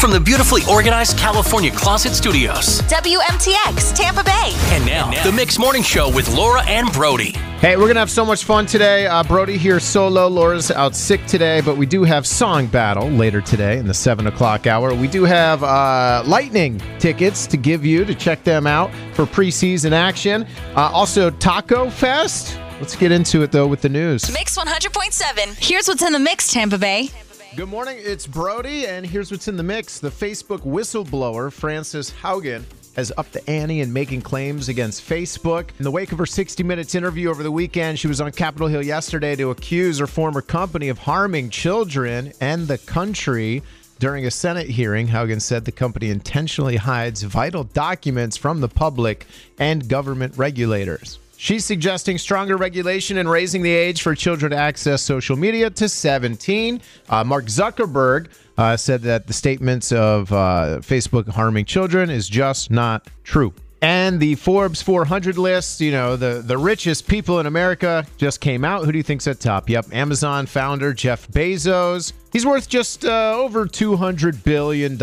from the beautifully organized California Closet Studios. WMTX, Tampa Bay. And now, the Mix Morning Show with Laura and Brody. Hey, we're going to have so much fun today. Uh, Brody here solo. Laura's out sick today, but we do have Song Battle later today in the 7 o'clock hour. We do have uh, Lightning tickets to give you to check them out for preseason action. Uh, also, Taco Fest. Let's get into it, though, with the news. Mix 100.7. Here's what's in the mix, Tampa Bay. Good morning. It's Brody, and here's what's in the mix. The Facebook whistleblower, Frances Haugen, has upped the ante in making claims against Facebook. In the wake of her 60 Minutes interview over the weekend, she was on Capitol Hill yesterday to accuse her former company of harming children and the country. During a Senate hearing, Haugen said the company intentionally hides vital documents from the public and government regulators. She's suggesting stronger regulation and raising the age for children to access social media to 17. Uh, Mark Zuckerberg uh, said that the statements of uh, Facebook harming children is just not true. And the Forbes 400 list, you know, the, the richest people in America just came out. Who do you think's at top? Yep, Amazon founder Jeff Bezos. He's worth just uh, over $200 billion.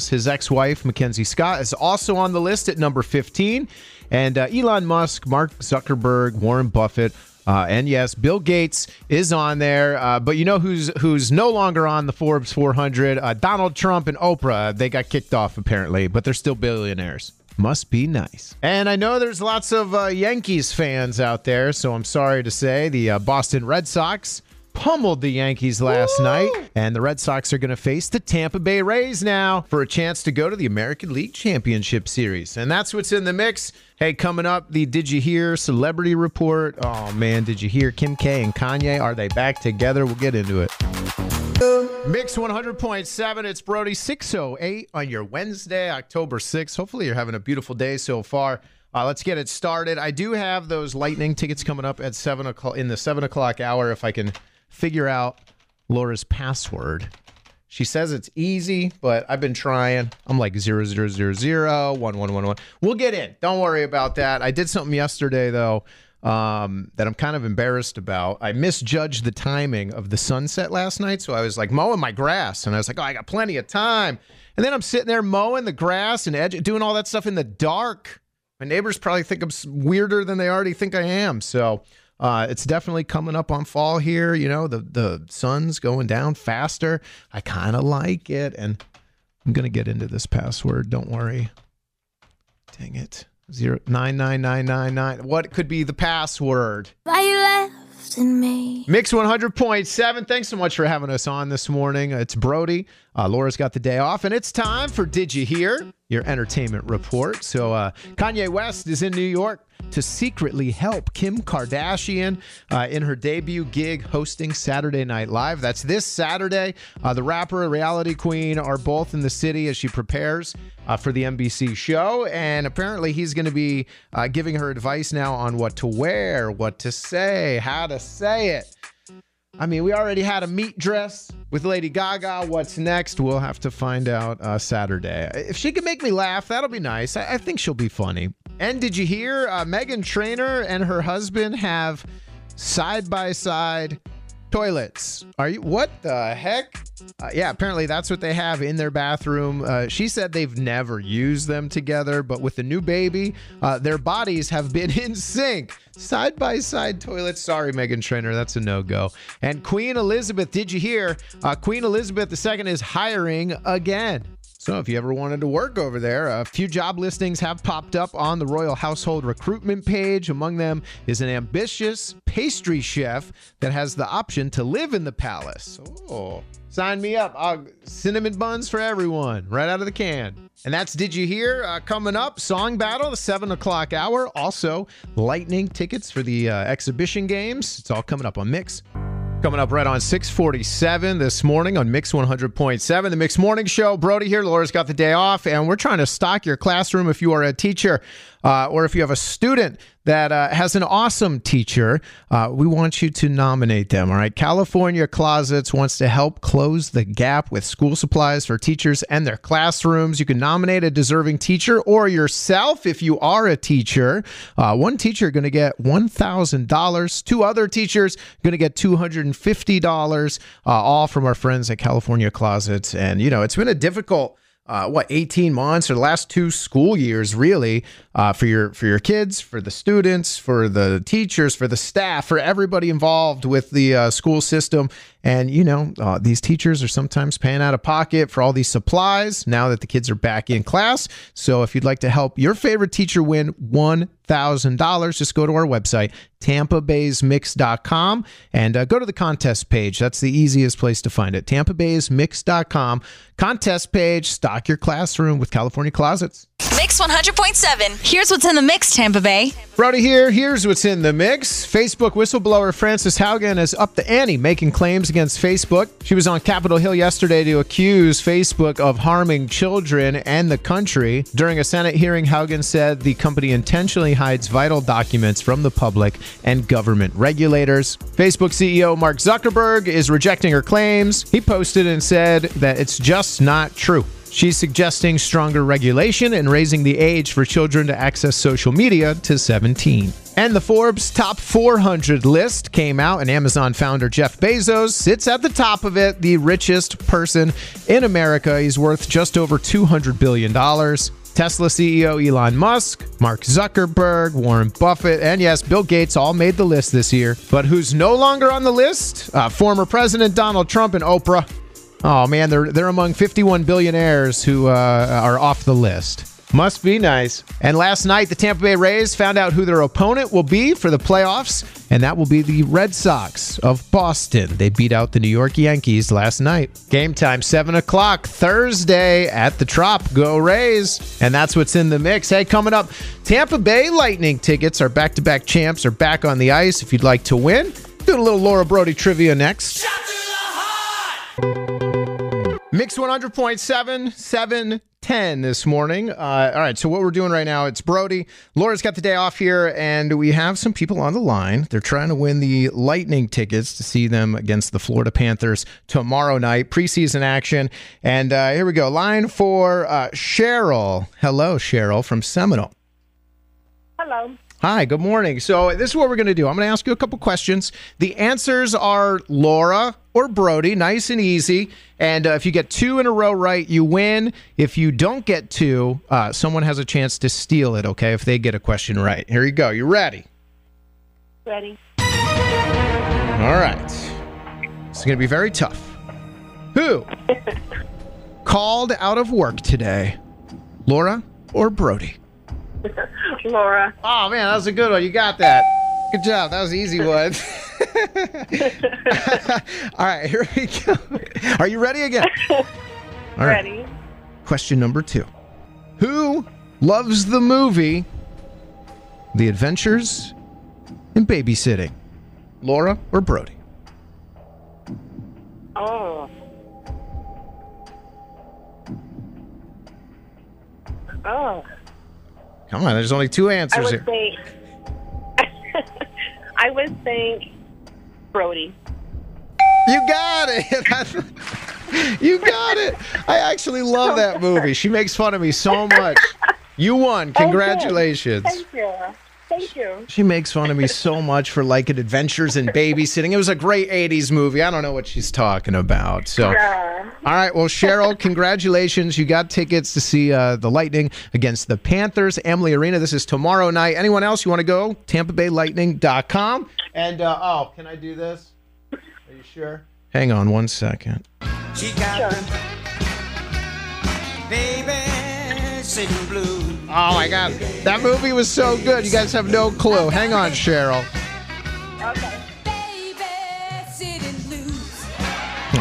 His ex wife, Mackenzie Scott, is also on the list at number 15. And uh, Elon Musk, Mark Zuckerberg, Warren Buffett, uh, and yes, Bill Gates is on there. Uh, but you know who's who's no longer on the Forbes 400? Uh, Donald Trump and Oprah. They got kicked off apparently, but they're still billionaires. Must be nice. And I know there's lots of uh, Yankees fans out there, so I'm sorry to say the uh, Boston Red Sox pummeled the Yankees last Woo! night, and the Red Sox are going to face the Tampa Bay Rays now for a chance to go to the American League Championship Series. And that's what's in the mix. Hey, coming up, the Did You Hear Celebrity Report. Oh, man, did you hear Kim K and Kanye? Are they back together? We'll get into it. Mix 100.7. It's Brody 608 on your Wednesday, October 6th. Hopefully, you're having a beautiful day so far. Uh, let's get it started. I do have those lightning tickets coming up at seven o'clock in the seven o'clock hour. If I can figure out Laura's password. She says it's easy, but I've been trying. I'm like zero zero zero zero one one one one. We'll get in. Don't worry about that. I did something yesterday though um, that I'm kind of embarrassed about. I misjudged the timing of the sunset last night, so I was like mowing my grass, and I was like, "Oh, I got plenty of time." And then I'm sitting there mowing the grass and edge, doing all that stuff in the dark. My neighbors probably think I'm weirder than they already think I am. So uh, it's definitely coming up on fall here. You know, the the sun's going down faster. I kind of like it, and I'm gonna get into this password. Don't worry. Dang it. Zero nine nine nine nine nine. What could be the password? Why you left in me? Mix 100.7. Thanks so much for having us on this morning. It's Brody. Uh, Laura's got the day off, and it's time for Did You Hear? Your entertainment report. So, uh, Kanye West is in New York to secretly help Kim Kardashian uh, in her debut gig hosting Saturday Night Live. That's this Saturday. Uh, the rapper and reality queen are both in the city as she prepares uh, for the NBC show. And apparently, he's going to be uh, giving her advice now on what to wear, what to say, how to say it. I mean, we already had a meat dress with Lady Gaga. What's next? We'll have to find out uh, Saturday. If she can make me laugh, that'll be nice. I, I think she'll be funny. And did you hear uh, Meghan Trainor and her husband have side by side toilets? Are you what the heck? Uh, yeah, apparently that's what they have in their bathroom. Uh, she said they've never used them together, but with the new baby, uh, their bodies have been in sync. Side by side toilets. Sorry, Meghan Trainor, that's a no go. And Queen Elizabeth, did you hear? Uh, Queen Elizabeth II is hiring again. So, if you ever wanted to work over there, a few job listings have popped up on the Royal Household recruitment page. Among them is an ambitious pastry chef that has the option to live in the palace. Oh, sign me up. Cinnamon buns for everyone, right out of the can. And that's Did You Hear? Uh, coming up, Song Battle, the 7 o'clock hour. Also, lightning tickets for the uh, exhibition games. It's all coming up on Mix. Coming up right on 647 this morning on Mix 100.7, the Mix Morning Show. Brody here. Laura's got the day off, and we're trying to stock your classroom if you are a teacher uh, or if you have a student that uh, has an awesome teacher, uh, we want you to nominate them. All right. California Closets wants to help close the gap with school supplies for teachers and their classrooms. You can nominate a deserving teacher or yourself if you are a teacher. Uh, one teacher going to get $1,000. Two other teachers going to get $250, uh, all from our friends at California Closets. And, you know, it's been a difficult uh, what 18 months or the last two school years really uh, for your for your kids for the students for the teachers for the staff for everybody involved with the uh, school system and you know uh, these teachers are sometimes paying out of pocket for all these supplies now that the kids are back in class. So if you'd like to help your favorite teacher win one thousand dollars just go to our website tampabaysmix.com and uh, go to the contest page. That's the easiest place to find it tampabaysmix.com contest page stock your classroom with california closets Mix 100.7. Here's what's in the mix, Tampa Bay. Brody here. Here's what's in the mix. Facebook whistleblower Frances Haugen is up the ante, making claims against Facebook. She was on Capitol Hill yesterday to accuse Facebook of harming children and the country. During a Senate hearing, Haugen said the company intentionally hides vital documents from the public and government regulators. Facebook CEO Mark Zuckerberg is rejecting her claims. He posted and said that it's just not true. She's suggesting stronger regulation and raising the age for children to access social media to 17. And the Forbes Top 400 list came out, and Amazon founder Jeff Bezos sits at the top of it, the richest person in America. He's worth just over $200 billion. Tesla CEO Elon Musk, Mark Zuckerberg, Warren Buffett, and yes, Bill Gates all made the list this year. But who's no longer on the list? Uh, former President Donald Trump and Oprah. Oh man, they're they're among 51 billionaires who uh, are off the list. Must be nice. And last night, the Tampa Bay Rays found out who their opponent will be for the playoffs, and that will be the Red Sox of Boston. They beat out the New York Yankees last night. Game time, 7 o'clock, Thursday at the Trop. Go Rays. And that's what's in the mix. Hey, coming up, Tampa Bay Lightning tickets, our back to back champs, are back on the ice if you'd like to win. Doing a little Laura Brody trivia next. Mix 100.7, 710 this morning. Uh, all right, so what we're doing right now, it's Brody. Laura's got the day off here, and we have some people on the line. They're trying to win the Lightning tickets to see them against the Florida Panthers tomorrow night, preseason action. And uh, here we go. Line for uh, Cheryl. Hello, Cheryl from Seminole. Hello. Hi, good morning. So, this is what we're going to do. I'm going to ask you a couple questions. The answers are Laura or Brody, nice and easy. And uh, if you get two in a row right, you win. If you don't get two, uh, someone has a chance to steal it, okay, if they get a question right. Here you go. You ready? Ready. All right. It's going to be very tough. Who called out of work today? Laura or Brody? Laura. Oh man, that was a good one. You got that. Good job. That was an easy one. All right, here we go. Are you ready again? All right. Ready. Question number two. Who loves the movie The Adventures in Babysitting? Laura or Brody? Oh. Oh. Come on, there's only two I answers would here. say. I would think Brody. You got it. you got it. I actually love that movie. She makes fun of me so much. You won. Oh, Congratulations. Thank you. Thank you. She makes fun of me so much for liking adventures in babysitting. It was a great 80s movie. I don't know what she's talking about. So, Yeah. All right. Well, Cheryl, congratulations. You got tickets to see uh, the Lightning against the Panthers, Amalie Arena. This is tomorrow night. Anyone else you want to go? TampaBayLightning.com. And, uh, oh, can I do this? Are you sure? Hang on one second. She got the baby sitting blue. Oh, my God. That movie was so good. You guys have no clue. Hang on, Cheryl. Okay.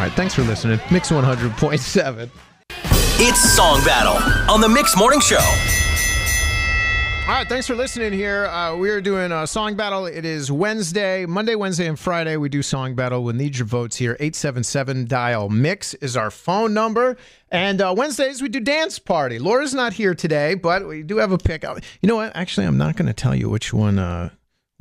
Right. Thanks for listening. Mix 100.7. It's Song Battle on the Mix Morning Show. All right, thanks for listening here. Uh, we are doing a song battle. It is Wednesday, Monday, Wednesday, and Friday. We do song battle. We'll need your votes here. 877 dial mix is our phone number. And uh, Wednesdays, we do dance party. Laura's not here today, but we do have a pick. Uh, You know what? Actually, I'm not going to tell you which one. Uh,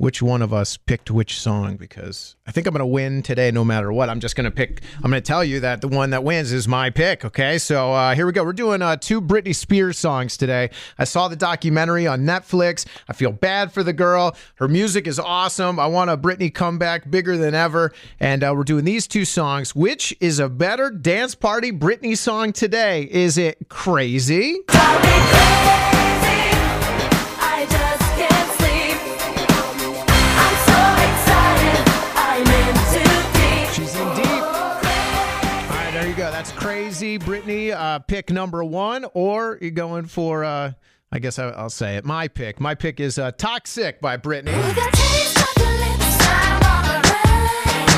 which one of us picked which song because I think I'm going to win today no matter what. I'm just going to pick, I'm going to tell you that the one that wins is my pick. Okay. So uh, here we go. We're doing uh, two Britney Spears songs today. I saw the documentary on Netflix. I feel bad for the girl. Her music is awesome. I want a Britney comeback bigger than ever. And uh, we're doing these two songs. Which is a better dance party Britney song today? Is it Crazy? Crazy, Britney. Uh, pick number one, or you're going for? Uh, I guess I, I'll say it. My pick. My pick is uh, "Toxic" by Britney. With a taste of your lips, I'm alright.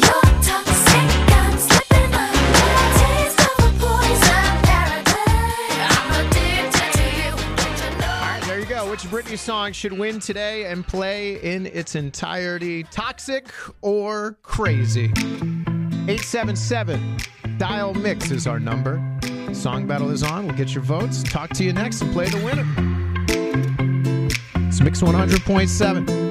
You're toxic, I'm slipping up. With a taste of a poison paradise. I'm addicted to you. Don't you know? All right, there you go. Which Britney song should win today and play in its entirety? "Toxic" or "Crazy"? Eight seven seven. Dial mix is our number. Song battle is on. We'll get your votes. Talk to you next and play the winner. It's Mix 100.7.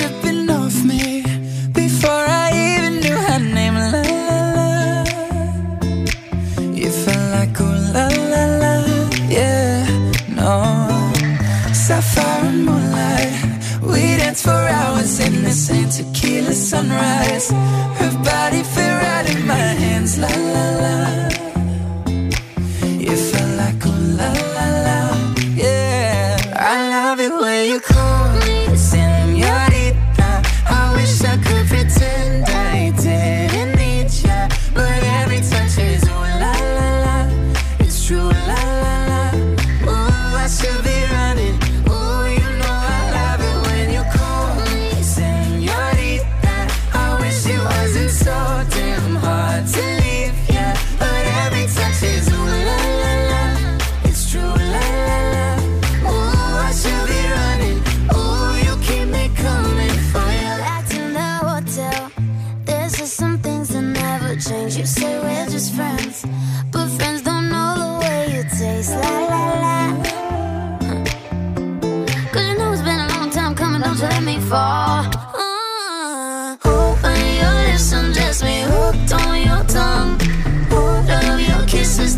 dripping off me. Before I even knew her name, la la la. You felt like ooh la la la, yeah, no. Sapphire moonlight, we danced for hours in the tequila sunrise. Her body fit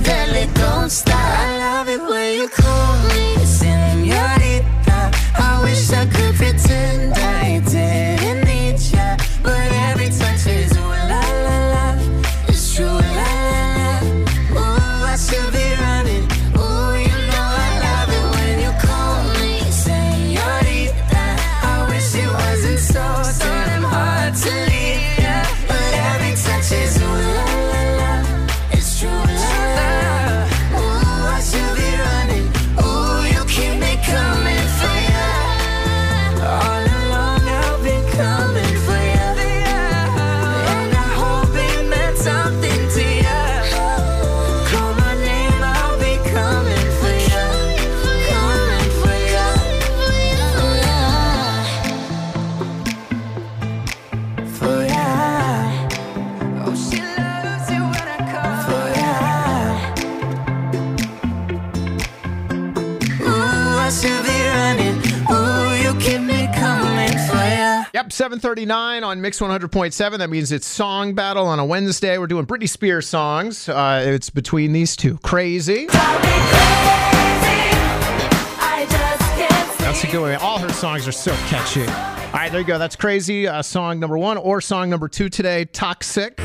kisses deadly, don't stop. 739 on Mix 100.7. That means it's song battle on a Wednesday. We're doing Britney Spears songs. Uh, it's between these two. Crazy. I just can't. That's a good one. All her songs are so catchy. All right, there you go. That's Crazy, uh, song number one, or song number two today, Toxic.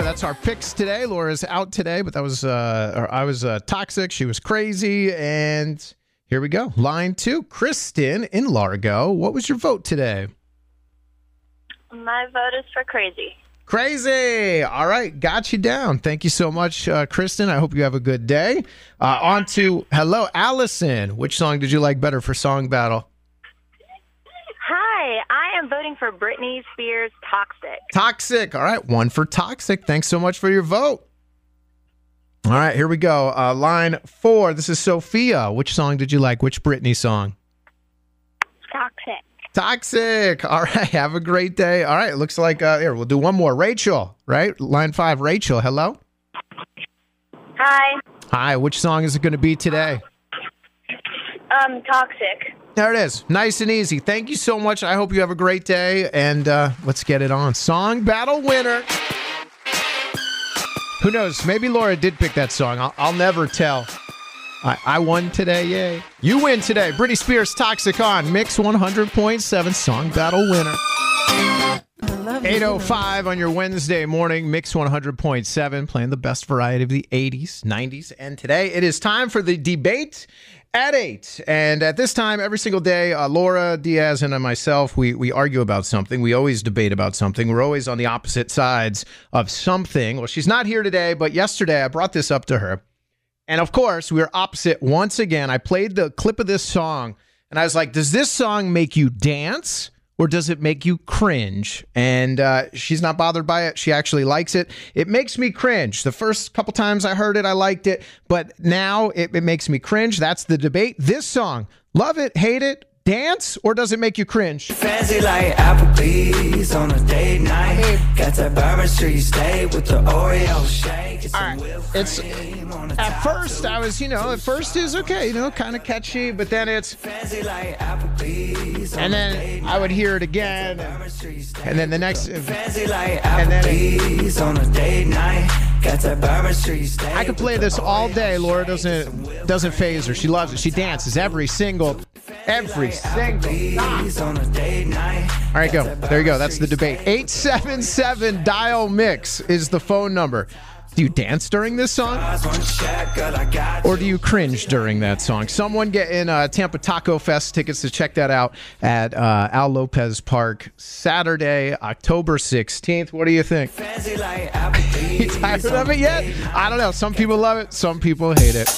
Go. That's our picks today. Laura's out today, but that was, uh, or I was uh, Toxic. She was Crazy. And Here we go. Line two, Kristen in Largo. What was your vote today? My vote is for crazy. Crazy. All right, got you down. Thank you so much, uh, Kristen. I hope you have a good day. Uh, on to hello, Allison. Which song did you like better for song battle? Hi, I am voting for Britney Spears' Toxic. Toxic. All right, one for Toxic. Thanks so much for your vote. All right, here we go. Uh, line four. This is Sophia. Which song did you like? Which Britney song? Toxic. Toxic. All right. Have a great day. All right. Looks like uh, here we'll do one more. Rachel. Right. Line five. Rachel. Hello. Hi, Hi. Which song is it going to be today? um, Toxic. There it is. Nice and easy. Thank you so much. I hope you have a great day. And uh, let's get it on. Song battle winner. Who knows? Maybe Laura did pick that song. I'll, I'll never tell. I, I won today. Yay. You win today. Britney Spears Toxic on Mix 100.7 Song Battle winner. 805 on your Wednesday morning, Mix 100.7, playing the best variety of the 80s, 90s, and today it is time for the debate at 8. And at this time, every single day, uh, Laura Diaz and I myself, we, we argue about something. We always debate about something. We're always on the opposite sides of something. Well, she's not here today, but yesterday I brought this up to her. And of course, we were opposite once again. I played the clip of this song and I was like, does this song make you dance or does it make you cringe? And uh, she's not bothered by it. She actually likes it. It makes me cringe. The first couple times I heard it, I liked it. But now it, it makes me cringe. That's the debate. This song, love it, hate it, dance, or does it make you cringe? Fancy like Applebee's on a date night. Got that Bourbon Street steak with the Oreo shake. It's All right. It's at first I was, you know, at first is okay, you know, kind of catchy, but then it's fancy like Applebee's. and then I would hear it again, and then the next. Fancy like And then it- Applebee's on a date night. Got that Bourbon Street. I could play this all day. Laura doesn't doesn't faze her. She loves it. She dances every single, every single. Applebee's on a date night. All right, go. There you go. That's the debate. Eight seven seven dial mix is the phone number. Do you dance during this song? Eyes on check, girl, I got Or do you cringe during that song? Someone getting uh, Tampa Taco Fest tickets to check that out at uh, Al Lopez Park Saturday, October 16th. What do you think? You tired of it yet? I don't know. Some people love it, some people hate it.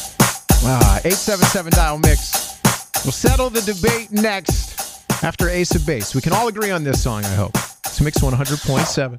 Ah, 877 dial mix. We'll settle the debate next after Ace of Base. We can all agree on this song, I hope. It's Mix 100.7.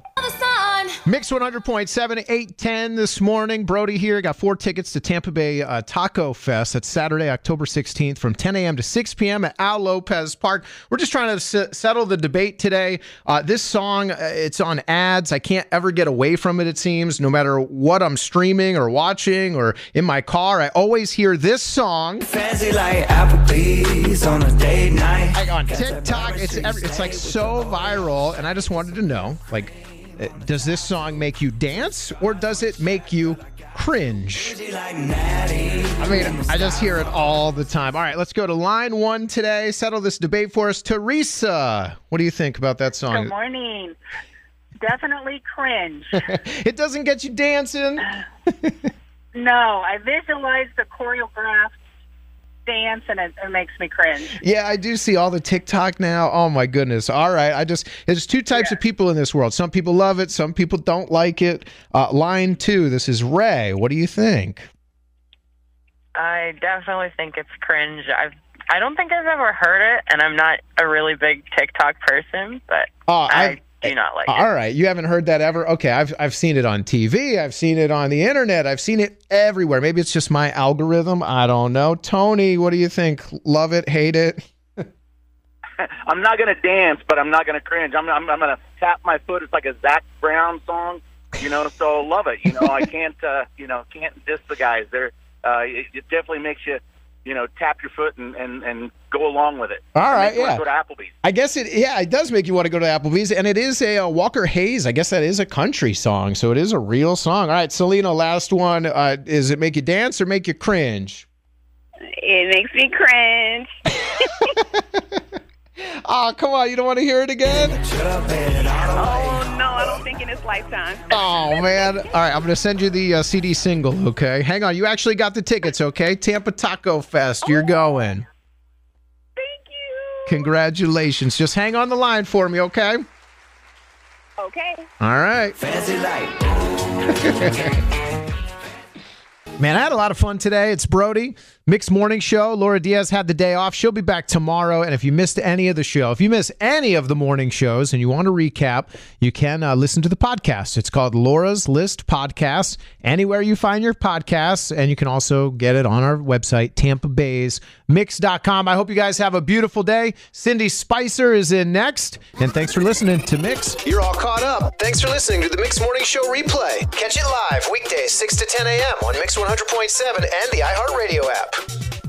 Mix 100.7, 810 this morning. Brody here. Got four tickets to Tampa Bay uh, Taco Fest. That's Saturday, October 16th from 10 a.m. to 6 p.m. at Al Lopez Park. We're just trying to s- settle the debate today. Uh, this song, uh, it's on ads. I can't ever get away from it, it seems. No matter what I'm streaming or watching or in my car, I always hear this song. Fancy like Applebee's on a date night. Like on TikTok, it's every, it's like so viral, and I just wanted to know, like, uh, does this song make you dance or does it make you cringe? I mean, I just hear it all the time. All right, let's go to line one today. Settle this debate for us, Teresa. What do you think about that song? Good morning. Definitely cringe. It doesn't get you dancing. no, I visualize the choreographed dance and it, it makes me cringe. Yeah, I do see all the TikTok now. Oh my goodness. All right. I just there's two types of people in this world. Some people love it, some people don't like it. Uh, line two, this is Ray. What do you think? I definitely think it's cringe. I've I don't think I've ever heard it, and I'm not a really big TikTok person, but Oh, I I've- do not like it. All right, you haven't heard that ever? Okay, I've I've seen it on TV, I've seen it on the internet, I've seen it everywhere. Maybe it's just my algorithm. I don't know. Tony, what do you think? Love it, hate it? I'm not gonna dance, but I'm not gonna cringe. I'm I'm, I'm gonna tap my foot. It's like a Zac Brown song, you know. So love it. You know, I can't uh, you know can't diss the guys. They're uh, it, it definitely makes you you know tap your foot and and, and go along with it. All It right, makes you wanna yeah. Go to Applebee's. I guess it yeah, it does make you want to go to Applebee's and it is a uh, Walker Hayes. I guess that is a country song, so it is a real song. All right, Selena, last one. Uh, is it make you dance or make you cringe? It makes me cringe. Oh, come on, you don't want to hear it again? Oh I I don't think in this lifetime. Oh man! All right, I'm gonna send you the uh, CD single. Okay, hang on. You actually got the tickets. Okay, Tampa Taco Fest. You're going. Thank you. Congratulations. Just hang on the line for me. Okay. Okay. All right. Fancy light. Man, I had a lot of fun today. It's Brody, Mixed Morning Show. Laura Diaz had the day off. She'll be back tomorrow. And if you missed any of the show, if you miss any of the morning shows and you want to recap, you can uh, listen to the podcast. It's called Laura's List Podcast. Anywhere you find your podcasts, and you can also get it on our website, Tampa Bay's Mix.com. I hope you guys have a beautiful day. Cindy Spicer is in next. And thanks for listening to Mix. You're all caught up. Thanks for listening to the Mix Morning Show replay. Catch it live weekdays 6 to 10 a.m. on Mix 100.7 and the iHeartRadio app.